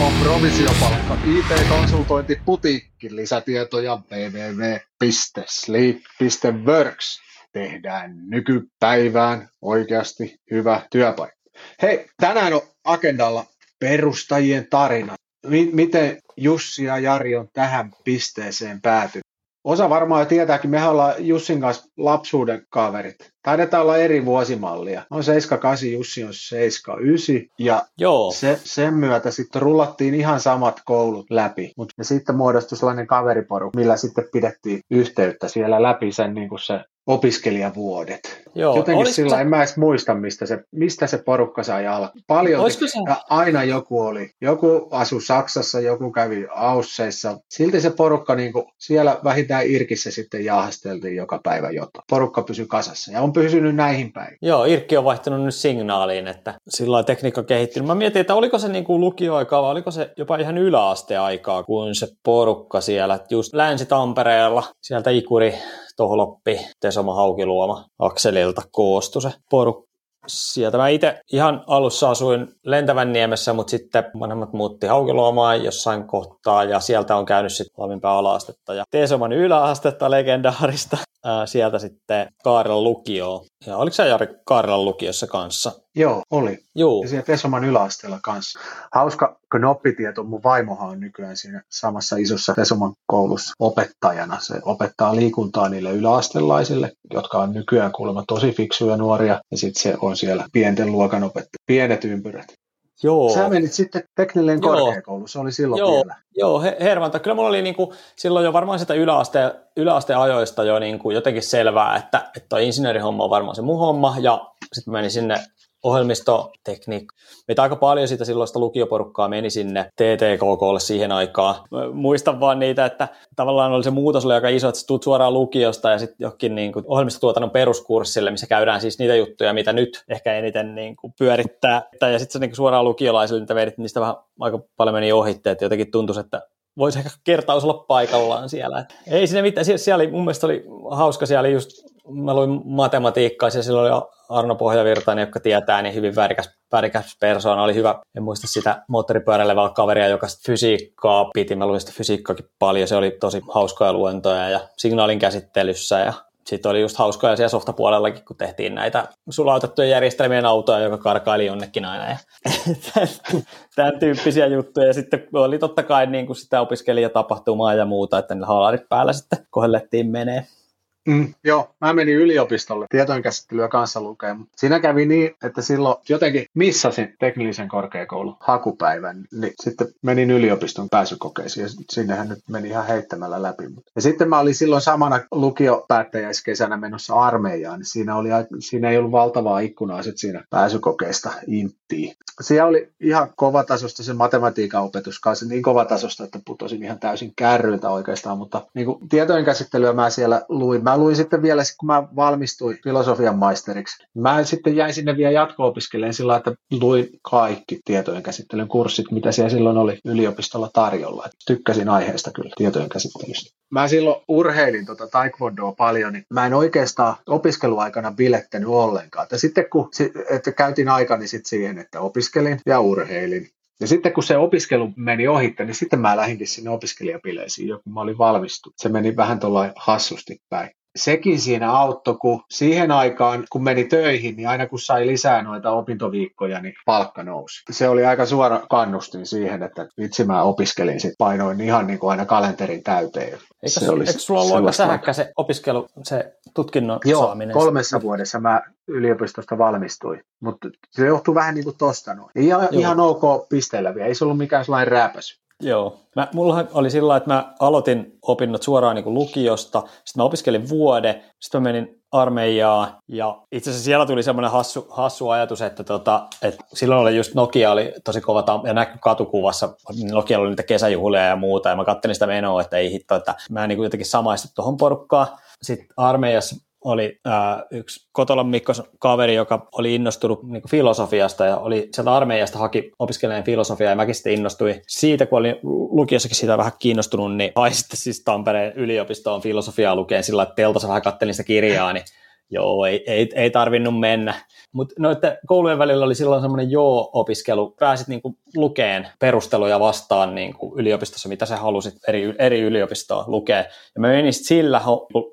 On provisiopalkka, IT-konsultointi, putiikki, lisätietoja www.sleep.works. Tehdään nykypäivään oikeasti hyvä työpaikka. Hei, tänään on agendalla perustajien tarina. Miten Jussi ja Jari on tähän pisteeseen päätynyt? Osa varmaan jo tietääkin, mehän ollaan Jussin kanssa lapsuuden kaverit. Taidetaan olla eri vuosimallia. On 78, Jussi on 79. Ja Joo. se, sen myötä sitten rullattiin ihan samat koulut läpi. Mut, ja sitten muodostui sellainen kaveriporu, millä sitten pidettiin yhteyttä siellä läpi sen niin kuin se opiskelijavuodet. Joo. Jotenkin Olisiko sillä en mä edes muista, mistä se, mistä se porukka sai alkaa. Paljon se- aina joku oli. Joku asui Saksassa, joku kävi Ausseissa. Silti se porukka niin kuin, siellä vähintään Irkissä sitten jaahasteltiin joka päivä jotain. Porukka pysyi kasassa ja on pysynyt näihin päihin. Joo, Irkki on vaihtanut nyt signaaliin, että sillä lailla tekniikka kehittynyt. Mä mietin, että oliko se niin kuin lukioaikaa vai oliko se jopa ihan yläasteaikaa, kun se porukka siellä, just Länsi-Tampereella, sieltä Ikuri, Tohloppi, Tesoma, Haukiluoma, Akselilta koostui se porukka. Sieltä mä itse ihan alussa asuin Lentävän niemessä, mutta sitten vanhemmat muutti Haukiluomaan jossain kohtaa ja sieltä on käynyt sitten valmiimpää alaastetta ja Teesoman yläastetta legendaarista. Ää, sieltä sitten Kaarelan lukioon. Ja oliko sä Jari Kaarelan lukiossa kanssa? Joo, oli. Juu. Ja siellä Tesoman yläasteella kanssa. Hauska knoppitieto, mun vaimohan on nykyään siinä samassa isossa Tesoman koulussa opettajana. Se opettaa liikuntaa niille yläastelaisille, jotka on nykyään kuulemma tosi fiksuja nuoria. Ja sitten se on siellä pienten luokan opettaja. Pienet ympyrät. Joo. Sä menit sitten teknillinen Joo. korkeakoulu, se oli silloin Joo. vielä. Joo, he, Hervanta. Kyllä mulla oli niinku, silloin jo varmaan sitä yläaste, yläasteajoista jo niinku jotenkin selvää, että, että toi insinöörihomma on varmaan se mun homma. Ja sitten menin sinne ohjelmistotekniikka. Meitä aika paljon siitä silloista lukioporukkaa meni sinne TTKKlle siihen aikaan. Mä muistan vaan niitä, että tavallaan oli se muutos oli aika iso, että tulet suoraan lukiosta ja sitten johonkin niin kuin ohjelmistotuotannon peruskurssille, missä käydään siis niitä juttuja, mitä nyt ehkä eniten niin kuin pyörittää. Ja sitten se niin suoraan lukiolaisille niitä vedit, niistä vähän aika paljon meni ohitte, että jotenkin tuntui, että voisi ehkä kertaus olla paikallaan siellä. Ei siinä mitään, siellä, siellä oli, mun mielestä oli hauska, siellä oli just, mä luin matematiikkaa, ja siellä oli Arno Pohjavirtainen, joka tietää, niin hyvin värikäs, värikäs persoona, oli hyvä, en muista sitä moottoripyöräilevää kaveria, joka fysiikkaa piti, mä luin sitä paljon, se oli tosi hauskoja luentoja ja signaalin käsittelyssä ja sitten oli just hauskoja siellä softapuolellakin, kun tehtiin näitä sulautettujen järjestelmien autoja, joka karkaili jonnekin aina. Ja tämän tyyppisiä juttuja. Ja sitten oli totta kai niin kuin sitä opiskelijatapahtumaa ja muuta, että niillä haalarit päällä sitten kohellettiin menee. Mm, joo, mä menin yliopistolle tietojenkäsittelyä kanssa lukea, mutta siinä kävi niin, että silloin jotenkin missasin teknillisen korkeakoulun hakupäivän, niin sitten menin yliopiston pääsykokeisiin ja sinnehän nyt meni ihan heittämällä läpi. Ja sitten mä olin silloin samana lukiopäättäjäiskesänä menossa armeijaan, niin siinä, oli, siinä ei ollut valtavaa ikkunaa sit siinä pääsykokeista inttiin. Siellä oli ihan kovatasosta se matematiikan opetus kanssa, niin kovatasosta, että putosin ihan täysin kärryiltä oikeastaan, mutta niin kuin tietojen käsittelyä mä siellä luin. Mä luin sitten vielä, kun mä valmistuin filosofian maisteriksi. Mä sitten jäin sinne vielä jatko-opiskelemaan sillä, että luin kaikki tietojen käsittelyn kurssit, mitä siellä silloin oli yliopistolla tarjolla. Et Tykkäsin aiheesta kyllä tietojen käsittelystä. Mä silloin urheilin tota taekwondoa paljon, niin mä en oikeastaan opiskeluaikana bilettänyt ollenkaan. Ja sitten kun että käytin aikani sit siihen, että opiskelin ja urheilin, ja sitten kun se opiskelu meni ohitte, niin sitten mä lähdinkin sinne opiskelijapileisiin, kun mä olin valmistunut. Se meni vähän tuolla hassusti päin. Sekin siinä auttoi, kun siihen aikaan, kun meni töihin, niin aina kun sai lisää noita opintoviikkoja, niin palkka nousi. Se oli aika suora kannustin siihen, että vitsi mä opiskelin, sit painoin ihan niin kuin aina kalenterin täyteen. Eikö, Se oli eikö sulla ollut aika sähäkkä se opiskelu, se tutkinnon Joo, saaminen? kolmessa vuodessa mä yliopistosta valmistuin, mutta se johtuu vähän niin kuin tosta noin. Ihan, Joo. ihan ok pisteellä vielä, ei se ollut mikään sellainen rääpäsy. Joo. Mä, mulla oli sillä että mä aloitin opinnot suoraan niin kuin lukiosta, sitten mä opiskelin vuode, sitten mä menin armeijaan ja itse asiassa siellä tuli semmoinen hassu, hassu ajatus, että, tota, että silloin oli just Nokia oli tosi kova tam- ja näkyi katukuvassa, Nokia oli niitä kesäjuhlia ja muuta ja mä kattelin sitä menoa, että ei hitto, että mä en niin kuin jotenkin samaistu tuohon porukkaan. Sitten armeijassa oli ää, yksi Kotolan Mikkos kaveri, joka oli innostunut niin filosofiasta ja oli sieltä armeijasta haki opiskelemaan filosofiaa ja mäkin sitten innostuin siitä, kun olin lukiossakin siitä vähän kiinnostunut, niin hain sitten siis Tampereen yliopistoon filosofiaa lukeen sillä, että teltassa vähän kattelin sitä kirjaa, niin Joo, ei, ei, ei tarvinnut mennä. Mutta noiden koulujen välillä oli silloin semmoinen joo-opiskelu. Pääsit niinku lukeen perusteluja vastaan niinku yliopistossa, mitä sä halusit eri, eri yliopistoa lukea. Ja mä menin sillä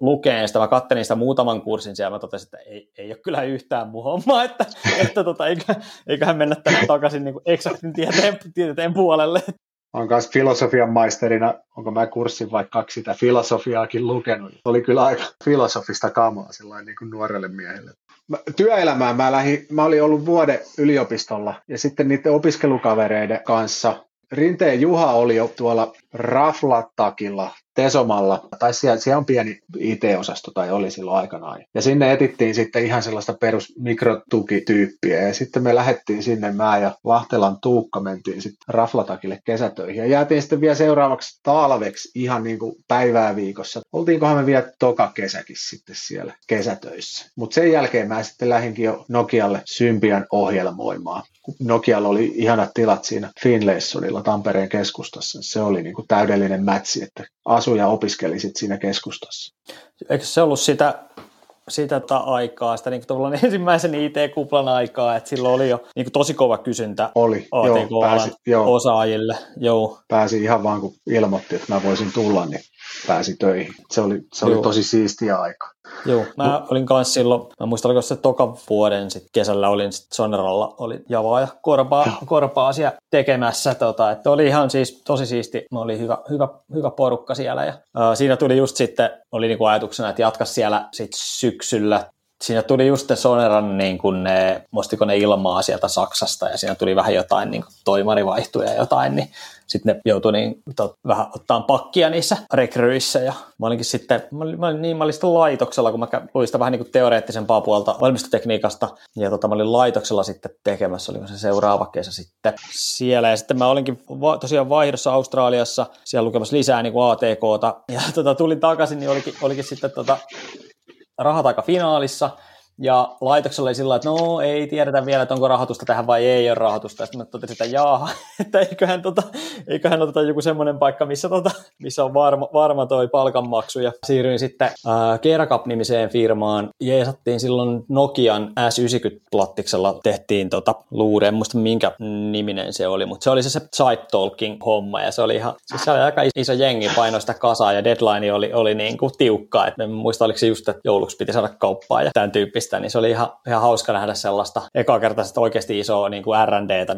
lukeen sitä, mä kattelin sitä muutaman kurssin siellä, mä totesin, että ei, ei ole kyllä yhtään mun homma, että, että tota, eiköhän mennä tänne takaisin niinku eksaktin tieteen, tieteen puolelle olen myös filosofian maisterina, onko mä kurssin vaikka kaksi sitä filosofiaakin lukenut. Oli kyllä aika filosofista kamaa sellainen niin kuin nuorelle miehelle. Mä, työelämään mä, lähdin, mä olin ollut vuoden yliopistolla ja sitten niiden opiskelukavereiden kanssa Rinteen Juha oli jo tuolla Raflattakilla Tesomalla, tai siellä, siellä on pieni IT-osasto, tai oli silloin aikanaan. Ja sinne etittiin sitten ihan sellaista perus mikrotukityyppiä, ja sitten me lähdettiin sinne, mä ja Lahtelan Tuukka mentiin sitten Raflatakille kesätöihin, ja jäätiin sitten vielä seuraavaksi talveksi ihan niin kuin päivää viikossa. Oltiinkohan me vielä toka kesäkin sitten siellä kesätöissä. Mutta sen jälkeen mä sitten lähdinkin jo Nokialle Symbian ohjelmoimaan. Nokialla oli ihanat tilat siinä Finlaysonilla Tampereen keskustassa. Se oli niin kuin täydellinen mätsi, että asu ja opiskeli sit siinä keskustassa. Eikö se ollut sitä, sitä tota aikaa, sitä niin kuin ensimmäisen IT-kuplan aikaa, että silloin oli jo niin kuin tosi kova kysyntä oli, joo, pääsi, joo. osaajille. Joo. Pääsi ihan vaan kun ilmoitti, että mä voisin tulla, niin pääsi töihin. Se oli, se oli tosi siistiä aika. Joo, mä no. olin kanssa silloin, mä muistan, oliko se toka vuoden sit kesällä olin sit Soneralla, oli Javaa ja Korpaa, Korpaa asia tekemässä, tota, että oli ihan siis tosi siisti, mä oli hyvä, hyvä, hyvä porukka siellä ja ää, siinä tuli just sitten, oli niinku ajatuksena, että jatka siellä sit syksyllä siinä tuli just Soneran, niin kuin ne, mostiko ne ilmaa sieltä Saksasta, ja siinä tuli vähän jotain niin toimarivaihtuja ja jotain, niin sitten ne joutui niin, tot, vähän ottaa pakkia niissä rekryissä, ja mä olinkin sitten, mä olin, mä olin, niin, mä olin sitten laitoksella, kun mä luin sitä vähän niin kuin teoreettisempaa puolta valmistotekniikasta, ja tota, mä olin laitoksella sitten tekemässä, oliko se seuraava kesä sitten siellä, ja sitten mä olinkin va- tosiaan vaihdossa Australiassa, siellä lukemassa lisää niin kuin ATKta, ja tota, tulin takaisin, niin olikin, olikin sitten tota, rahat aika finaalissa, ja laitoksella oli sillä että no ei tiedetä vielä, että onko rahoitusta tähän vai ei ole rahoitusta. Sitten mä totesin, että jaa, että eiköhän, tota, eiköhän oteta joku semmoinen paikka, missä, tota, missä on varma, varma toi palkanmaksu. Ja siirryin sitten äh, Kerakap-nimiseen firmaan. Jeesattiin silloin Nokian S90-plattiksella tehtiin tota, luure, en muista minkä niminen se oli, mutta se oli se, se side talking homma ja se oli ihan, siis se oli aika iso jengi painoi sitä kasaa ja deadline oli, oli niin kuin tiukka. Et en muista, oliko se just, että jouluksi piti saada kauppaa ja tämän tyyppistä tekemistä, niin se oli ihan, ihan hauska nähdä sellaista ekakertaista oikeasti isoa niin kuin R&Dtä,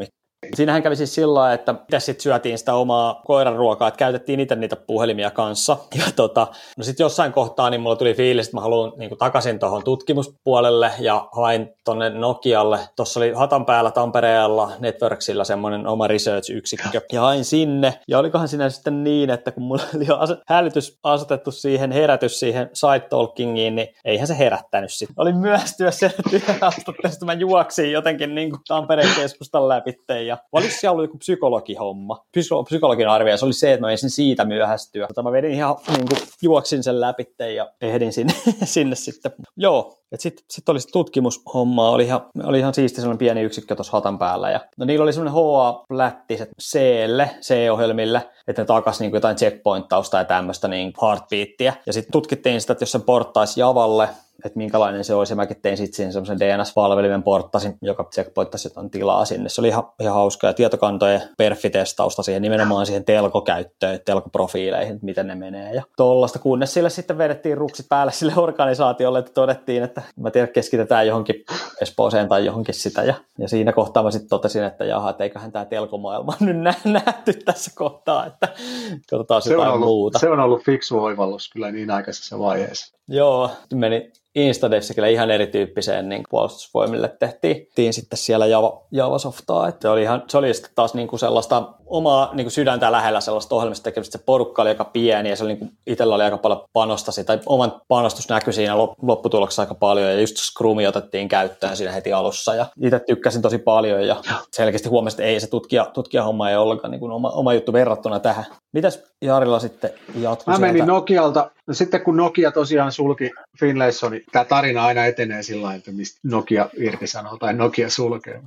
Siinähän kävi siis sillä että mitä sitten syötiin sitä omaa koiran ruokaa, että käytettiin itse niitä puhelimia kanssa. Ja tota, no sitten jossain kohtaa niin mulla tuli fiilis, että mä haluan niin takaisin tuohon tutkimuspuolelle ja hain tonne Nokialle. Tuossa oli Hatan päällä Tampereella Networksilla semmoinen oma research-yksikkö ja hain sinne. Ja olikohan siinä sitten niin, että kun mulla oli hälytys asetettu siihen, herätys siihen side talkingiin, niin eihän se herättänyt sitten. Olin myöhästyä työhaastattelusta, mä juoksin jotenkin niin Tampereen keskustan läpi ja oliko siellä ollut joku psykologihomma, Psyko- psykologin arvio, se oli se, että mä menisin siitä myöhästyä. Mutta mä vedin ihan, niin kuin, juoksin sen läpi ja ehdin sinne, sinne sitten. Joo, sitten sit oli tutkimushommaa, oli ihan, oli ihan siisti sellainen pieni yksikkö tuossa hatan päällä. Ja, no niillä oli semmoinen HA-plätti C-lle, C-ohjelmille, että ne takas niin jotain checkpointtausta ja tämmöistä niin heartbeattia. Ja sitten tutkittiin sitä, että jos sen porttaisi Javalle, että minkälainen se olisi. Ja mäkin tein sitten siinä semmoisen DNS-palvelimen porttasin, joka checkpointtasi jotain tilaa sinne. Se oli ihan, ihan hauska ja tietokantojen perfitestausta siihen nimenomaan siihen telkokäyttöön, telkoprofiileihin, miten ne menee ja tollasta. Kunnes sille sitten vedettiin ruksit päälle sille organisaatiolle, että todettiin, että mä tiedän, keskitetään johonkin Espooseen tai johonkin sitä. Ja, ja siinä kohtaa mä sitten totesin, että jaha, että eiköhän tämä telkomaailma nyt nä- nähty tässä kohtaa, että katsotaan se on ollut, muuta. Se on ollut fiksu oivallus kyllä niin aikaisessa vaiheessa. Joo, meni Instadevssä kyllä ihan erityyppiseen niin puolustusvoimille tehtiin sitten siellä Java, Javasoftaa. Että se oli, ihan, se oli sitten taas niin kuin sellaista omaa niin kuin sydäntä lähellä sellaista ohjelmista tekemistä. Se porukka oli aika pieni ja se oli niin kuin, itsellä oli aika paljon panosta tai oman panostus näkyi siinä lopputuloksessa aika paljon ja just Scrumi otettiin käyttöön siinä heti alussa ja itse tykkäsin tosi paljon ja selkeästi huomasin, että ei se tutkija, tutkijahomma ei ollenkaan niin kuin oma, oma juttu verrattuna tähän. Mitäs Jarilla sitten jatkui Mä menin sieltä? Nokialta, no sitten kun Nokia tosiaan sulki Finlaysonin, tämä tarina aina etenee sillä että mistä Nokia irtisanoo tai Nokia sulkee.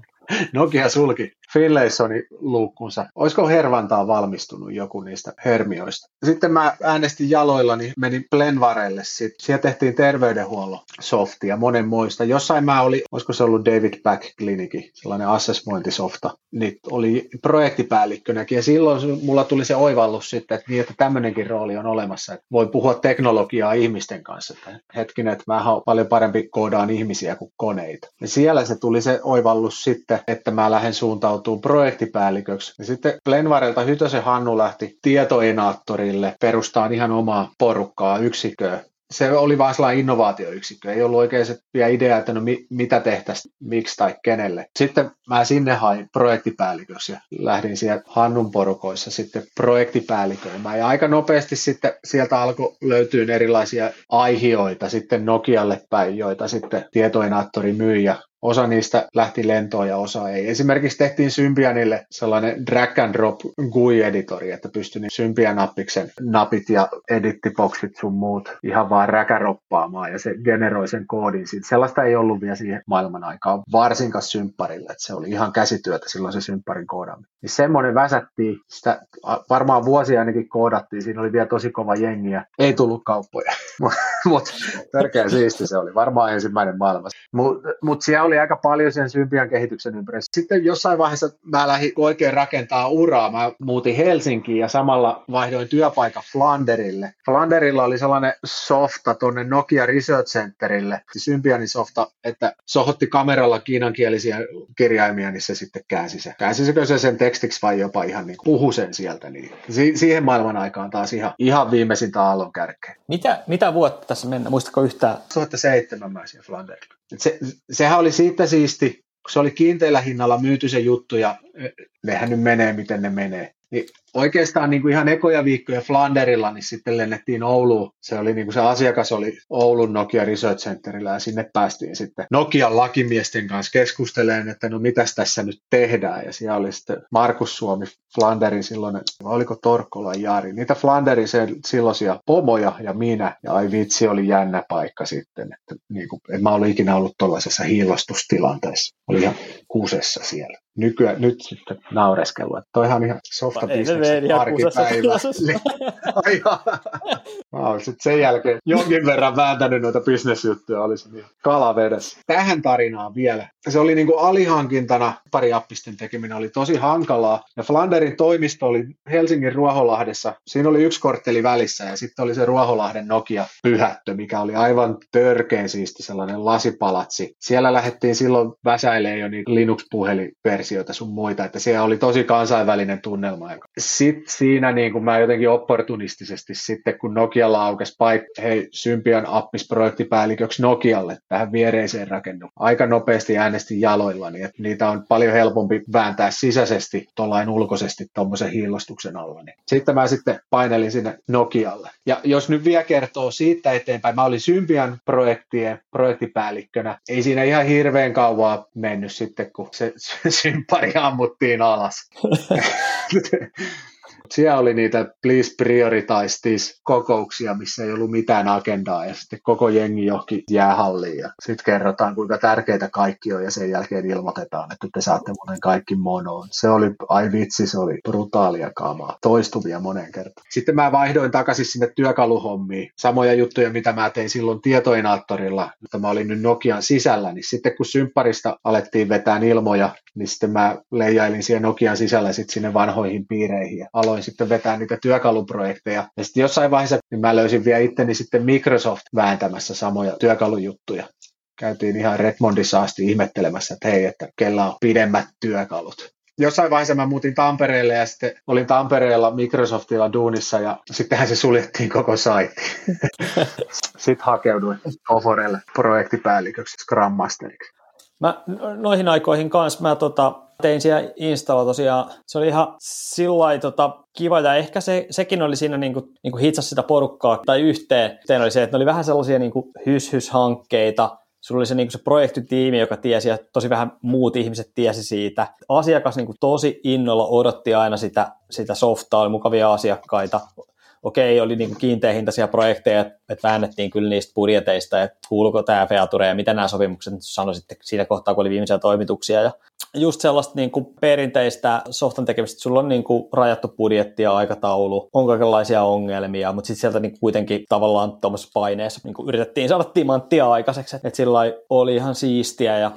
Nokia sulki Finlaysonin luukkunsa. Olisiko Hervantaa valmistunut joku niistä hermioista? Sitten mä äänestin jaloillani, menin Plenvarelle. Sit. Siellä tehtiin terveydenhuollon softia, monen muista. Jossain mä oli, olisiko se ollut David Back Kliniki, sellainen assessmointisofta, niin oli projektipäällikkönäkin. Ja silloin mulla tuli se oivallus sitten, että, niin, että tämmöinenkin rooli on olemassa, että voi puhua teknologiaa ihmisten kanssa. Että hetkinen, että mä paljon parempi koodaan ihmisiä kuin koneita. Ja siellä se tuli se oivallus sitten, että mä lähden suuntautumaan projektipäälliköksi. Ja sitten Plenvarelta Hytösen Hannu lähti tietoenaattorille perustaa ihan omaa porukkaa, yksikköä, se oli vain sellainen innovaatioyksikkö. Ei ollut oikein se idea, että no mi, mitä tehtäisiin, miksi tai kenelle. Sitten mä sinne hain projektipäällikössä ja lähdin sieltä Hannun porukoissa sitten projektipäälliköimään. Ja aika nopeasti sitten sieltä alkoi löytyä erilaisia aihioita sitten Nokialle päin, joita sitten tietoenaattori myi ja Osa niistä lähti lentoon ja osa ei. Esimerkiksi tehtiin Symbianille sellainen drag and drop GUI-editori, että pystyi Symbian-appiksen napit ja edittiboksit sun muut ihan vaan räkäroppaamaan ja se generoi sen koodin siitä. Sellaista ei ollut vielä siihen maailman aikaan, varsinkaan sympparille, että se oli ihan käsityötä silloin se sympparin koodaaminen. Niin semmoinen väsättiin, sitä varmaan vuosia ainakin koodattiin, siinä oli vielä tosi kova jengiä, ei tullut kauppoja, mutta tärkeä siisti se oli, varmaan ensimmäinen maailmassa. Mutta mut siellä oli aika paljon sen Symbian kehityksen ympärillä. Sitten jossain vaiheessa mä lähdin oikein rakentaa uraa. Mä muutin Helsinkiin ja samalla vaihdoin työpaikan Flanderille. Flanderilla oli sellainen softa tuonne Nokia Research Centerille, Symbianin softa, että sohotti kameralla kiinankielisiä kirjaimia, niin se sitten käänsi se. Käänsisikö se sen tekstiksi vai jopa ihan niin puhu sen sieltä. Niin. Si- siihen maailman aikaan taas ihan, ihan viimeisintä aallon kärkeä. Mitä, mitä vuotta tässä mennään? Muistatko yhtään? 2007 mä siellä Flanderilla. Se, sehän oli siitä siisti, kun se oli kiinteällä hinnalla myyty se juttu ja nehän nyt menee miten ne menee. Niin oikeastaan niin kuin ihan ekoja viikkoja Flanderilla, niin sitten lennettiin Ouluun. Se, oli niin kuin se asiakas oli Oulun Nokia Research Centerillä ja sinne päästiin sitten Nokian lakimiesten kanssa keskusteleen, että no mitäs tässä nyt tehdään. Ja siellä oli sitten Markus Suomi, Flanderin silloin, oliko Torkkola Jari, niitä Flanderin silloisia pomoja ja minä. Ja ai vitsi, oli jännä paikka sitten, että niin kuin, en mä ollut ikinä ollut tuollaisessa hiilostustilanteessa. Oli ihan kuusessa siellä. Nykyään, nyt sitten naureskelua, toihan ihan softa bisneksen arkipäivä. Mä oon sitten sen jälkeen jonkin verran vääntänyt noita bisnesjuttuja, olisi niin kalavedessä. Tähän tarinaan vielä. Se oli niin kuin alihankintana, pari appisten tekeminen oli tosi hankalaa. Ja Flanderin toimisto oli Helsingin Ruoholahdessa. Siinä oli yksi kortteli välissä ja sitten oli se Ruoholahden Nokia pyhättö, mikä oli aivan törkeen siisti sellainen lasipalatsi. Siellä lähdettiin silloin väsäilee jo niin Linux-puhelinversioita sun muita, että siellä oli tosi kansainvälinen tunnelma. Sitten siinä niin kuin mä jotenkin opportunistisesti sitten, kun Nokialla aukesi paikka, hei, Symbian appisprojektipäälliköksi Nokialle tähän viereiseen rakennukseen. Aika nopeasti äänestin jaloillani, että niitä on paljon helpompi vääntää sisäisesti tuollain ulkoisesti tuommoisen hiilostuksen alla. Niin sitten mä sitten painelin sinne Nokialle. Ja jos nyt vielä kertoo siitä eteenpäin, mä olin Symbian projektien projektipäällikkönä. Ei siinä ihan hirveän kauaa mennyt sitten, kun se symppari ammuttiin alas. Siellä oli niitä please prioritize this kokouksia, missä ei ollut mitään agendaa ja sitten koko jengi johonkin jäähalliin ja sitten kerrotaan kuinka tärkeitä kaikki on ja sen jälkeen ilmoitetaan, että te saatte monen kaikki monoon. Se oli, ai vitsi, se oli brutaalia kamaa, toistuvia monen kertaan. Sitten mä vaihdoin takaisin sinne työkaluhommiin, samoja juttuja, mitä mä tein silloin tietoinaattorilla, mutta mä olin nyt Nokian sisällä, niin sitten kun sympparista alettiin vetää ilmoja, niin sitten mä leijailin siellä Nokian sisällä sitten sinne vanhoihin piireihin ja aloin sitten vetää niitä työkaluprojekteja. Ja sitten jossain vaiheessa niin mä löysin vielä itteni sitten Microsoft vääntämässä samoja työkalujuttuja. Käytiin ihan Redmondissa asti ihmettelemässä, että hei, että kellä on pidemmät työkalut jossain vaiheessa mä muutin Tampereelle ja sitten olin Tampereella Microsoftilla duunissa ja sittenhän se suljettiin koko saitti. sitten hakeuduin Oforelle projektipäälliköksi Scrum Masteriksi. Mä noihin aikoihin kanssa mä tota, tein siellä Installa tosiaan, se oli ihan sillä tota, kiva, ja ehkä se, sekin oli siinä niin kuin, niin kuin hitsasi sitä porukkaa tai yhteen. Yhteen oli se, että ne oli vähän sellaisia niin kuin hys-hys-hankkeita, sulla oli se, niin kuin se projektitiimi, joka tiesi, ja tosi vähän muut ihmiset tiesi siitä. Asiakas niin kuin tosi innolla odotti aina sitä, sitä softaa, oli mukavia asiakkaita. Okei, oli niin kuin kiinteähintaisia projekteja, että väännettiin kyllä niistä budjeteista, että kuuluuko tämä Feature ja mitä nämä sopimukset sanoisitte siinä kohtaa, kun oli viimeisiä toimituksia. Ja just sellaista niin kuin perinteistä softan tekemistä, sulla on niin kuin rajattu budjetti ja aikataulu, on kaikenlaisia ongelmia, mutta sitten sieltä niin kuitenkin tavallaan tuommoisessa paineessa niin kuin yritettiin saada timanttia aikaiseksi, että sillä oli ihan siistiä ja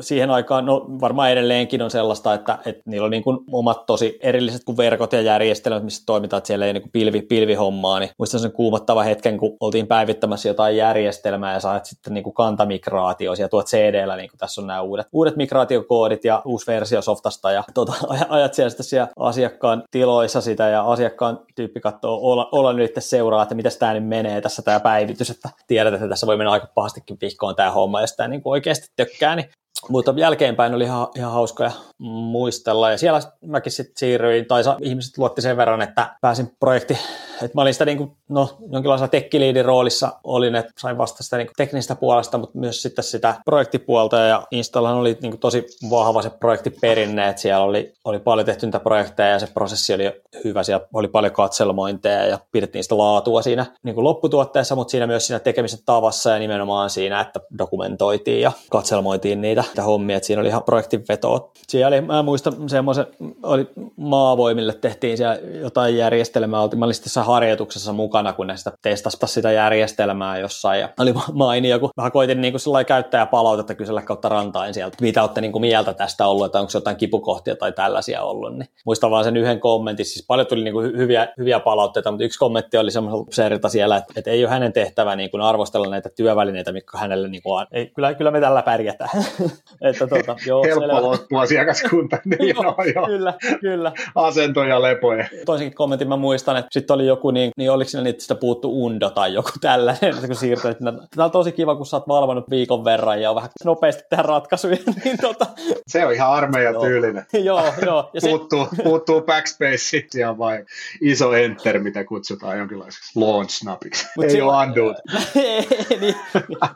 siihen aikaan, no varmaan edelleenkin on sellaista, että, että niillä on niin kuin omat tosi erilliset kuin verkot ja järjestelmät, missä toimitaan, että siellä ei niin kuin pilvi, pilvihommaa, niin muistan sen kuumottava hetken, kun oltiin päivittämässä jotain järjestelmää ja saat sitten niin kuin kantamigraatio, ja tuot CD-llä, niin kuin tässä on nämä uudet, uudet migraatiokoodit ja uusi versio softasta ja tuota, ajat siellä sitten siellä asiakkaan tiloissa sitä ja asiakkaan tyyppi katsoo olla, olla nyt seuraa, että miten tämä nyt menee tässä tämä päivitys, että tiedät, että tässä voi mennä aika pahastikin vihkoon tämä homma, jos tämä niin oikeasti tökkää, niin mutta jälkeenpäin oli ihan, ihan hauskoja muistella. Ja siellä mäkin sitten siirryin, tai ihmiset luotti sen verran, että pääsin projekti, että mä olin sitä niin kuin, no, jonkinlaisella tekkiliidin roolissa, olin, että sain vasta sitä niin kuin teknistä puolesta, mutta myös sitten sitä projektipuolta, ja Installahan oli niin kuin tosi vahva se projektiperinne, että siellä oli, oli paljon tehty niitä projekteja, ja se prosessi oli hyvä, siellä oli paljon katselmointeja, ja pidettiin sitä laatua siinä niin kuin lopputuotteessa, mutta siinä myös siinä tekemisen tavassa, ja nimenomaan siinä, että dokumentoitiin ja katselmoitiin niitä niitä hommia, että siinä oli ihan projektin vetoa. Siellä oli, mä muistan semmoisen, oli maavoimille tehtiin siellä jotain järjestelmää, oltiin, mä olin sitten harjoituksessa mukana, kun ne sitä testasta sitä järjestelmää jossain, ja oli mainio, kun mä koitin niin kuin käyttäjäpalautetta kysellä kautta rantain sieltä, mitä olette niin kuin mieltä tästä ollut, että onko jotain kipukohtia tai tällaisia ollut, niin muistan vaan sen yhden kommentin, siis paljon tuli niin kuin hyviä, hyviä palautteita, mutta yksi kommentti oli semmoiselta siellä, että, että ei ole hänen tehtävä niin kuin arvostella näitä työvälineitä, mitkä hänelle, niin kuin, ei, kyllä, kyllä me tällä pärjätään. että tuota, joo, Helppo loppu asiakaskunta. Niin, joo, no, joo. Kyllä, kyllä. Asento ja lepoja. Toisenkin kommentin mä muistan, että sitten oli joku, niin, niin oliko siinä niitä sitä puuttu undo tai joku tällainen, että kun siirtyi, että tämä on tosi kiva, kun sä oot valvonut viikon verran ja on vähän nopeasti tehdä ratkaisuja. niin tota... Se on ihan armeijan tyylinen. joo, joo. Ja puuttuu, se... puuttuu backspace ja vain iso enter, mitä kutsutaan jonkinlaiseksi launch snapiksi. Mut ei sillä... ole undo. ei, niin,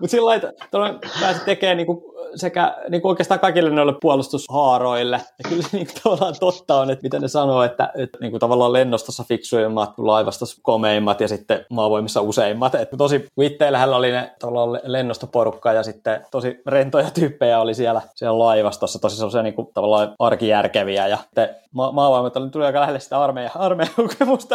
mutta sillä lailla, pääsi tekemään niin kuin sekä niin kuin oikeastaan kaikille noille puolustushaaroille. Ja kyllä niin kuin, tavallaan totta on, että mitä ne sanoo, että, että niin kuin, tavallaan lennostossa fiksuimmat, laivastossa komeimmat ja sitten maavoimissa useimmat. Että tosi lähellä oli ne lennostoporukka ja sitten tosi rentoja tyyppejä oli siellä, siellä laivastossa, tosi sellaisia niin kuin, tavallaan arkijärkeviä ja sitten ma- maavoimat oli, tuli aika lähelle sitä armeija, armeijan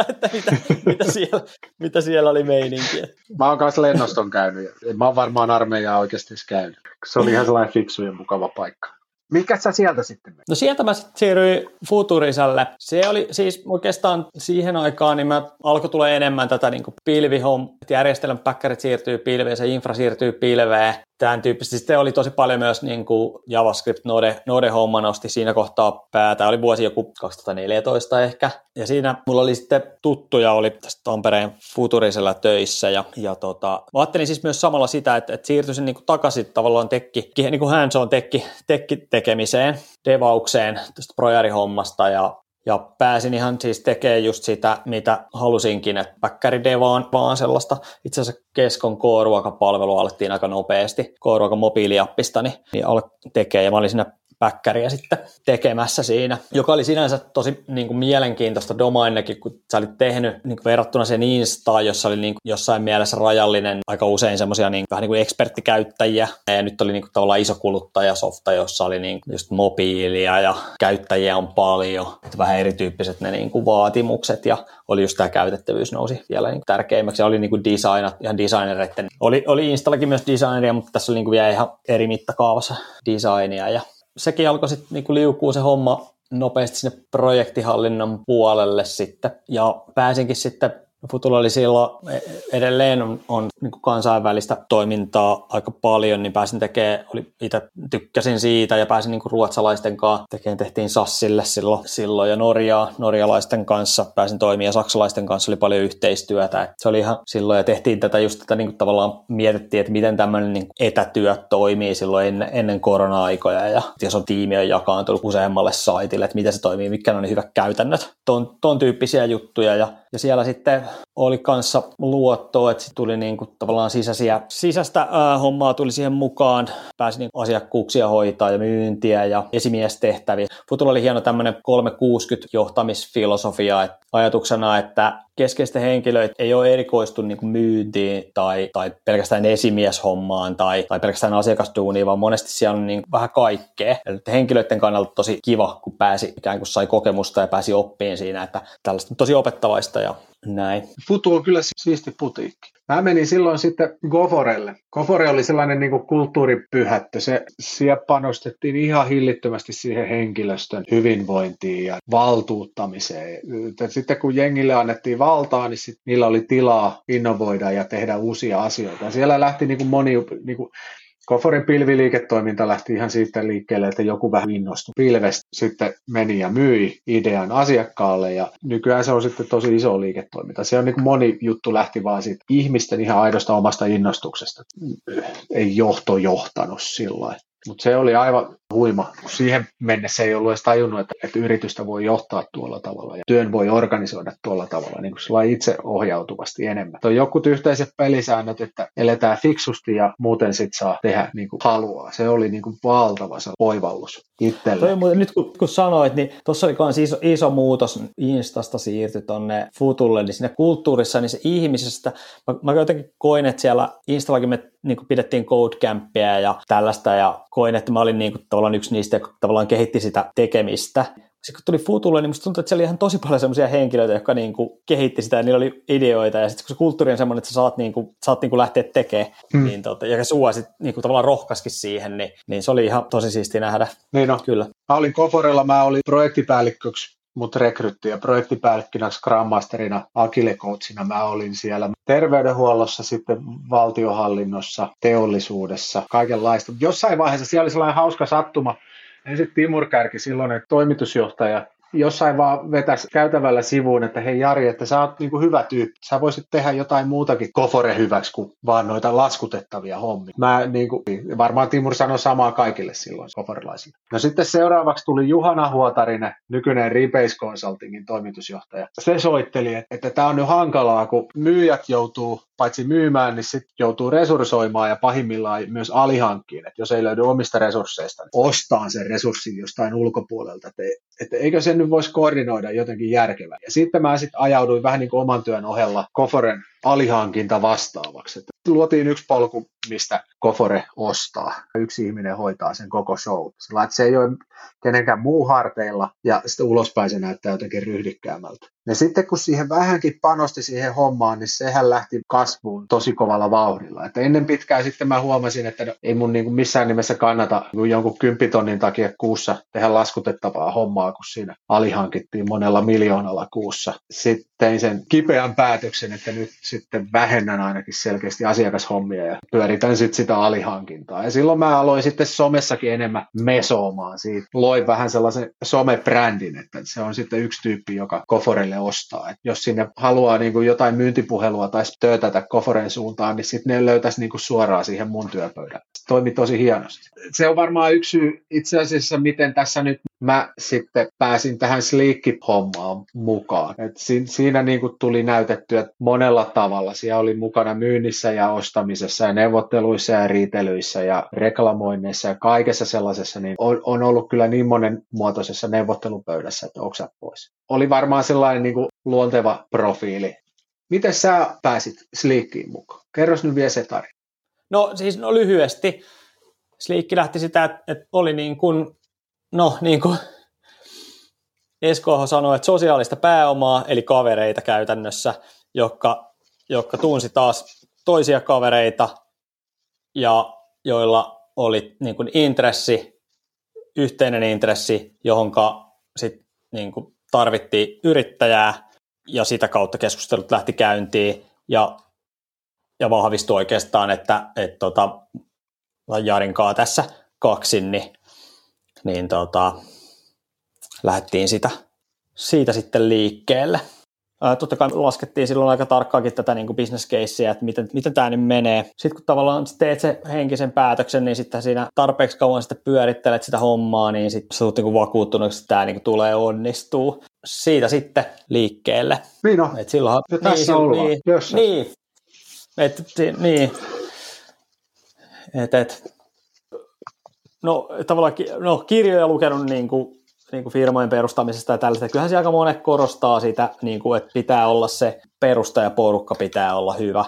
että mitä, mitä, siellä, mitä siellä oli meininki. Mä oon kanssa lennoston käynyt. Mä oon varmaan armeijaa oikeasti käynyt. Se oli ihan sellainen fiksu ja mukava paikka. Mikä sä sieltä sitten meni? No sieltä mä sitten siirryin Futurisalle. Se oli siis oikeastaan siihen aikaan, niin mä alkoi tulla enemmän tätä niin pilvihom, järjestelmän päkkärit siirtyy pilveen, se infra siirtyy pilveen tämän tyyppisesti. Sitten oli tosi paljon myös niin kuin JavaScript Node, Node-homma nosti siinä kohtaa päätä. Oli vuosi joku 2014 ehkä. Ja siinä mulla oli sitten tuttuja, oli tästä Tampereen Futurisella töissä. Ja, ja tota, mä ajattelin siis myös samalla sitä, että, että siirtyisin niin kuin takaisin tavallaan tekki, niin kuin hands-on tekki, tekki tekemiseen, devaukseen tästä projarihommasta ja ja pääsin ihan siis tekemään just sitä, mitä halusinkin, että päkkäridevaan vaan sellaista. Itse asiassa Keskon K-ruokapalvelu alettiin aika nopeasti, K-ruoka mobiiliappista, niin, niin tekee. Ja mä olin siinä päkkäriä sitten tekemässä siinä, joka oli sinänsä tosi niin kuin mielenkiintoista domainnekin, kun sä olit tehnyt niin kuin verrattuna sen Instaan, jossa oli niin kuin jossain mielessä rajallinen, aika usein semmoisia niin, vähän niin kuin eksperttikäyttäjiä, ja nyt oli niin kuin tavallaan iso kuluttajasofta, jossa oli niin kuin just mobiilia ja käyttäjiä on paljon, että vähän erityyppiset ne niin kuin vaatimukset, ja oli just tämä käytettävyys nousi vielä niin kuin tärkeimmäksi, ja oli niin kuin designat, ihan designereiden, oli, oli Installakin myös designeria, mutta tässä oli niin kuin vielä ihan eri mittakaavassa designia, ja sekin alkoi sitten niinku liukuu se homma nopeasti sinne projektihallinnon puolelle sitten. Ja pääsinkin sitten E- edelleen on, on niin kuin kansainvälistä toimintaa aika paljon, niin pääsin tekemään, oli, itse tykkäsin siitä ja pääsin niin kuin ruotsalaisten kanssa tekemään, tehtiin Sassille silloin, silloin ja Norjaa, norjalaisten kanssa pääsin toimia ja saksalaisten kanssa oli paljon yhteistyötä. Se oli ihan silloin ja tehtiin tätä just tätä niin kuin tavallaan mietittiin, että miten tämmöinen niin etätyö toimii silloin ennen, ennen korona-aikoja ja jos on tiimi on jakaantunut useammalle saitille, että miten se toimii, mitkä on ne hyvät käytännöt, ton, ton tyyppisiä juttuja ja, ja siellä sitten oli kanssa luottoa, että tuli niin kuin tavallaan sisäisiä, sisäistä ää, hommaa tuli siihen mukaan, pääsi niin asiakkuuksia hoitaa ja myyntiä ja esimiestehtäviä. Futulla oli hieno tämmöinen 360 johtamisfilosofia, että ajatuksena, että keskeisten henkilöitä ei ole erikoistu niin kuin myyntiin tai, tai pelkästään esimieshommaan tai, tai pelkästään asiakastuuniin, vaan monesti siellä on niin vähän kaikkea. Eli henkilöiden kannalta tosi kiva, kun pääsi ikään kuin sai kokemusta ja pääsi oppiin siinä, että tällaista tosi opettavaista ja näin. Futu on kyllä siisti putiikki. Mä menin silloin sitten Goforelle. Gofore oli sellainen niin kuin kulttuuripyhättö. Se, siellä panostettiin ihan hillittömästi siihen henkilöstön hyvinvointiin ja valtuuttamiseen. Sitten kun jengille annettiin valtaa, niin sit niillä oli tilaa innovoida ja tehdä uusia asioita. Ja siellä lähti niin kuin moni niin kuin Koforin pilviliiketoiminta lähti ihan siitä liikkeelle, että joku vähän innostui pilvestä, sitten meni ja myi idean asiakkaalle ja nykyään se on sitten tosi iso liiketoiminta. Se on niin moni juttu lähti vaan siitä ihmisten ihan aidosta omasta innostuksesta. Ei johto johtanut sillä mutta se oli aivan huima. Siihen mennessä ei ollut edes tajunnut, että, että yritystä voi johtaa tuolla tavalla ja työn voi organisoida tuolla tavalla, niin kuin itse ohjautuvasti enemmän. On joku yhteiset pelisäännöt, että eletään fiksusti ja muuten sit saa tehdä niin kuin haluaa. Se oli niin kuin valtava se oivallus itselle. Toi, nyt kun, kun sanoit, niin tuossa oli myös iso, iso muutos Instasta siirtyi tuonne Futulle, niin siinä kulttuurissa, niin se ihmisestä, mä, mä jotenkin koin, että siellä Installakin me niin pidettiin Campia ja tällaista, ja koin, että mä olin niin kuin, tavallaan yksi niistä, joka tavallaan kehitti sitä tekemistä. Sitten kun tuli Futulle, niin musta tuntui, että siellä oli ihan tosi paljon sellaisia henkilöitä, jotka niin kuin kehitti sitä, ja niillä oli ideoita, ja sitten kun se kulttuuri on semmoinen, että sä saat, niin kuin, saat niin kuin lähteä tekemään, hmm. niin tota, ja sua sitten niin kuin tavallaan rohkaskin siihen, niin, niin se oli ihan tosi siisti nähdä. Niin no. Kyllä. Mä olin Koforella, mä olin projektipäällikköksi mut rekrytti ja projektipäällikkönä Scrum Masterina, Agile Coachina mä olin siellä terveydenhuollossa, sitten valtiohallinnossa, teollisuudessa, kaikenlaista. Jossain vaiheessa siellä oli sellainen hauska sattuma, ensin Timur Kärki, silloinen toimitusjohtaja, jossain vaan vetäisi käytävällä sivuun, että hei Jari, että sä oot niin kuin hyvä tyyppi. Sä voisit tehdä jotain muutakin kofore hyväksi kuin vaan noita laskutettavia hommia. Mä niin kuin, varmaan Timur sanoi samaa kaikille silloin koforilaisille. No sitten seuraavaksi tuli Juhana Huotarinen, nykyinen Rebase Consultingin toimitusjohtaja. Se soitteli, että tämä on nyt hankalaa, kun myyjät joutuu paitsi myymään, niin sitten joutuu resurssoimaan ja pahimmillaan myös alihankkiin, että jos ei löydy omista resursseista, niin ostaa sen resurssin jostain ulkopuolelta, että, että eikö sen nyt voisi koordinoida jotenkin järkevää. Ja sitten mä sitten ajauduin vähän niin kuin oman työn ohella Koforen alihankinta vastaavaksi. Että luotiin yksi polku, mistä Kofore ostaa. Yksi ihminen hoitaa sen koko show. Sillä että se ei ole kenenkään muu harteilla ja sitten ulospäin se näyttää jotenkin ryhdikkäämältä. Ja sitten kun siihen vähänkin panosti siihen hommaan, niin sehän lähti kasvuun tosi kovalla vauhdilla. Että ennen pitkään sitten mä huomasin, että no, ei mun niin missään nimessä kannata jonkun kymppitonnin takia kuussa tehdä laskutettavaa hommaa, kun siinä alihankittiin monella miljoonalla kuussa. Sitten tein sen kipeän päätöksen, että nyt sitten vähennän ainakin selkeästi asiakashommia ja pyöritän sitten sitä alihankintaa. Ja silloin mä aloin sitten somessakin enemmän mesoomaan siitä. Loin vähän sellaisen somebrändin, että se on sitten yksi tyyppi, joka Koforelle ostaa. Et jos sinne haluaa niin kuin jotain myyntipuhelua tai töötätä Koforen suuntaan, niin sitten ne löytäisi niin kuin suoraan siihen mun työpöydän. Se toimi tosi hienosti. Se on varmaan yksi syy itse asiassa, miten tässä nyt mä sitten pääsin tähän Sleekki-hommaan mukaan. Et si- siinä niin kuin tuli näytettyä monella tavalla. Siellä oli mukana myynnissä ja ostamisessa ja neuvotteluissa ja riitelyissä ja reklamoinneissa ja kaikessa sellaisessa. Niin on, on ollut kyllä niin monen muotoisessa neuvottelupöydässä, että oksat pois. Oli varmaan sellainen niin kuin luonteva profiili. Miten sä pääsit Sleekkiin mukaan? Kerros nyt vielä se tarina. No siis no lyhyesti. Sliikki lähti sitä, että oli niin kuin No niin kuin Esko sanoi, että sosiaalista pääomaa, eli kavereita käytännössä, jotka, jotka tunsi taas toisia kavereita ja joilla oli niin kuin intressi, yhteinen intressi, johon sit niin kuin tarvittiin yrittäjää ja sitä kautta keskustelut lähti käyntiin ja, ja vahvistui oikeastaan, että, että tota, Jarinkaa tässä kaksin, niin niin tota, lähdettiin sitä, siitä sitten liikkeelle. Ää, totta kai laskettiin silloin aika tarkkaakin tätä niin business casea, että miten, miten tämä nyt menee. Sitten kun tavallaan teet se henkisen päätöksen, niin sitten siinä tarpeeksi kauan sitten pyörittelet sitä hommaa, niin sitten sä niin vakuuttunut, että tämä niin tulee onnistuu. Siitä sitten liikkeelle. Niin no, Et silloin, ja tässä niin, ollaan. Niin, niin, et, niin. Et, et, no tavallaan no, kirjoja lukenut niin kuin niin kuin firmojen perustamisesta ja tällaista. Kyllähän se aika monet korostaa sitä, niin kuin, että pitää olla se perustajaporukka pitää olla hyvä.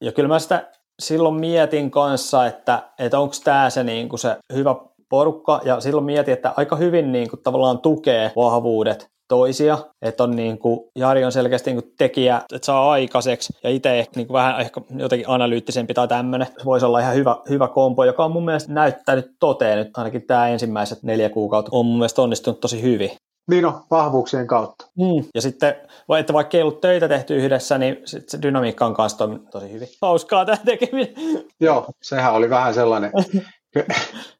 Ja kyllä mä sitä silloin mietin kanssa, että, että onko tämä se, niin kuin se hyvä porukka, ja silloin mietin, että aika hyvin niin kuin, tavallaan tukee vahvuudet toisia, että on niin kuin, Jari on selkeästi niin kuin tekijä, että saa aikaiseksi, ja itse niin kuin vähän ehkä jotenkin analyyttisempi tai tämmöinen, voisi olla ihan hyvä, hyvä kompo, joka on mun mielestä näyttänyt toteen, nyt ainakin tämä ensimmäiset neljä kuukautta on mun mielestä onnistunut tosi hyvin. Niin on, vahvuuksien kautta. Mm. Ja sitten, että vaikka ei ollut töitä tehty yhdessä, niin sit se dynamiikka on kanssa tosi hyvin. Hauskaa tämä tekeminen. Joo, sehän oli vähän sellainen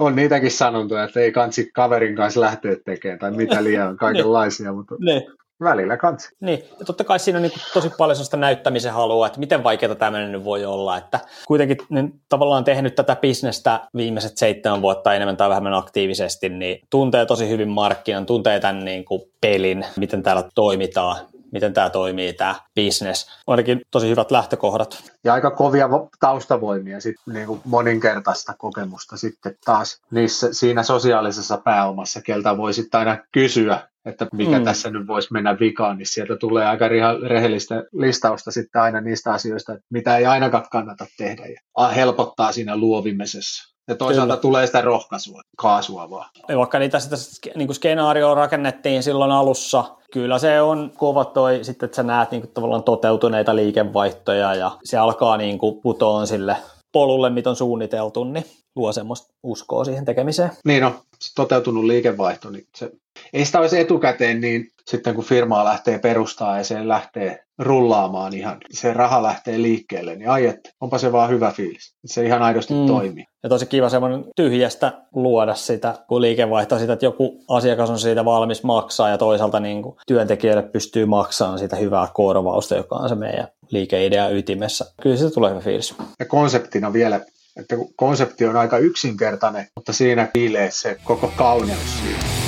on niitäkin sanontoja, että ei kansi kaverin kanssa lähteä tekemään tai mitä liian kaikenlaisia, mutta ne. välillä kansi. Niin, ja totta kai siinä on niin tosi paljon sellaista näyttämisen halua, että miten vaikeaa tämmöinen nyt voi olla, että kuitenkin niin tavallaan tehnyt tätä bisnestä viimeiset seitsemän vuotta enemmän tai vähemmän aktiivisesti, niin tuntee tosi hyvin markkinan, tuntee tämän niin kuin pelin, miten täällä toimitaan, miten tämä toimii, tämä business. Ainakin tosi hyvät lähtökohdat. Ja aika kovia taustavoimia, sit, niin kuin moninkertaista kokemusta sitten taas niissä, siinä sosiaalisessa pääomassa, keltä voi sitten aina kysyä, että mikä mm. tässä nyt voisi mennä vikaan, niin sieltä tulee aika rehellistä listausta sitten aina niistä asioista, mitä ei ainakaan kannata tehdä ja helpottaa siinä luovimisessa. Ja toisaalta Kyllä. tulee sitä rohkaisua, kaasua vaan. Ja vaikka niitä sitä niin skenaarioa rakennettiin silloin alussa, kyllä se on kova toi sitten, että sä näet niin kuin, tavallaan toteutuneita liikevaihtoja ja se alkaa niin kuin, putoon sille polulle, mitä on suunniteltu, niin luo semmoista uskoa siihen tekemiseen. Niin no, se toteutunut liikevaihto, niin se, ei sitä olisi etukäteen, niin sitten kun firmaa lähtee perustaa ja se lähtee rullaamaan ihan, se raha lähtee liikkeelle, niin ai että, onpa se vaan hyvä fiilis. Se ihan aidosti mm. toimii. Ja tosi kiva semmoinen tyhjästä luoda sitä, kun liikevaihto sitä, että joku asiakas on siitä valmis maksaa ja toisaalta niin kuin työntekijöille pystyy maksamaan sitä hyvää korvausta, joka on se meidän liikeidea ytimessä. Kyllä siitä tulee hyvä fiilis. Ja konseptina vielä, että konsepti on aika yksinkertainen, mutta siinä piilee se koko kauneus siinä.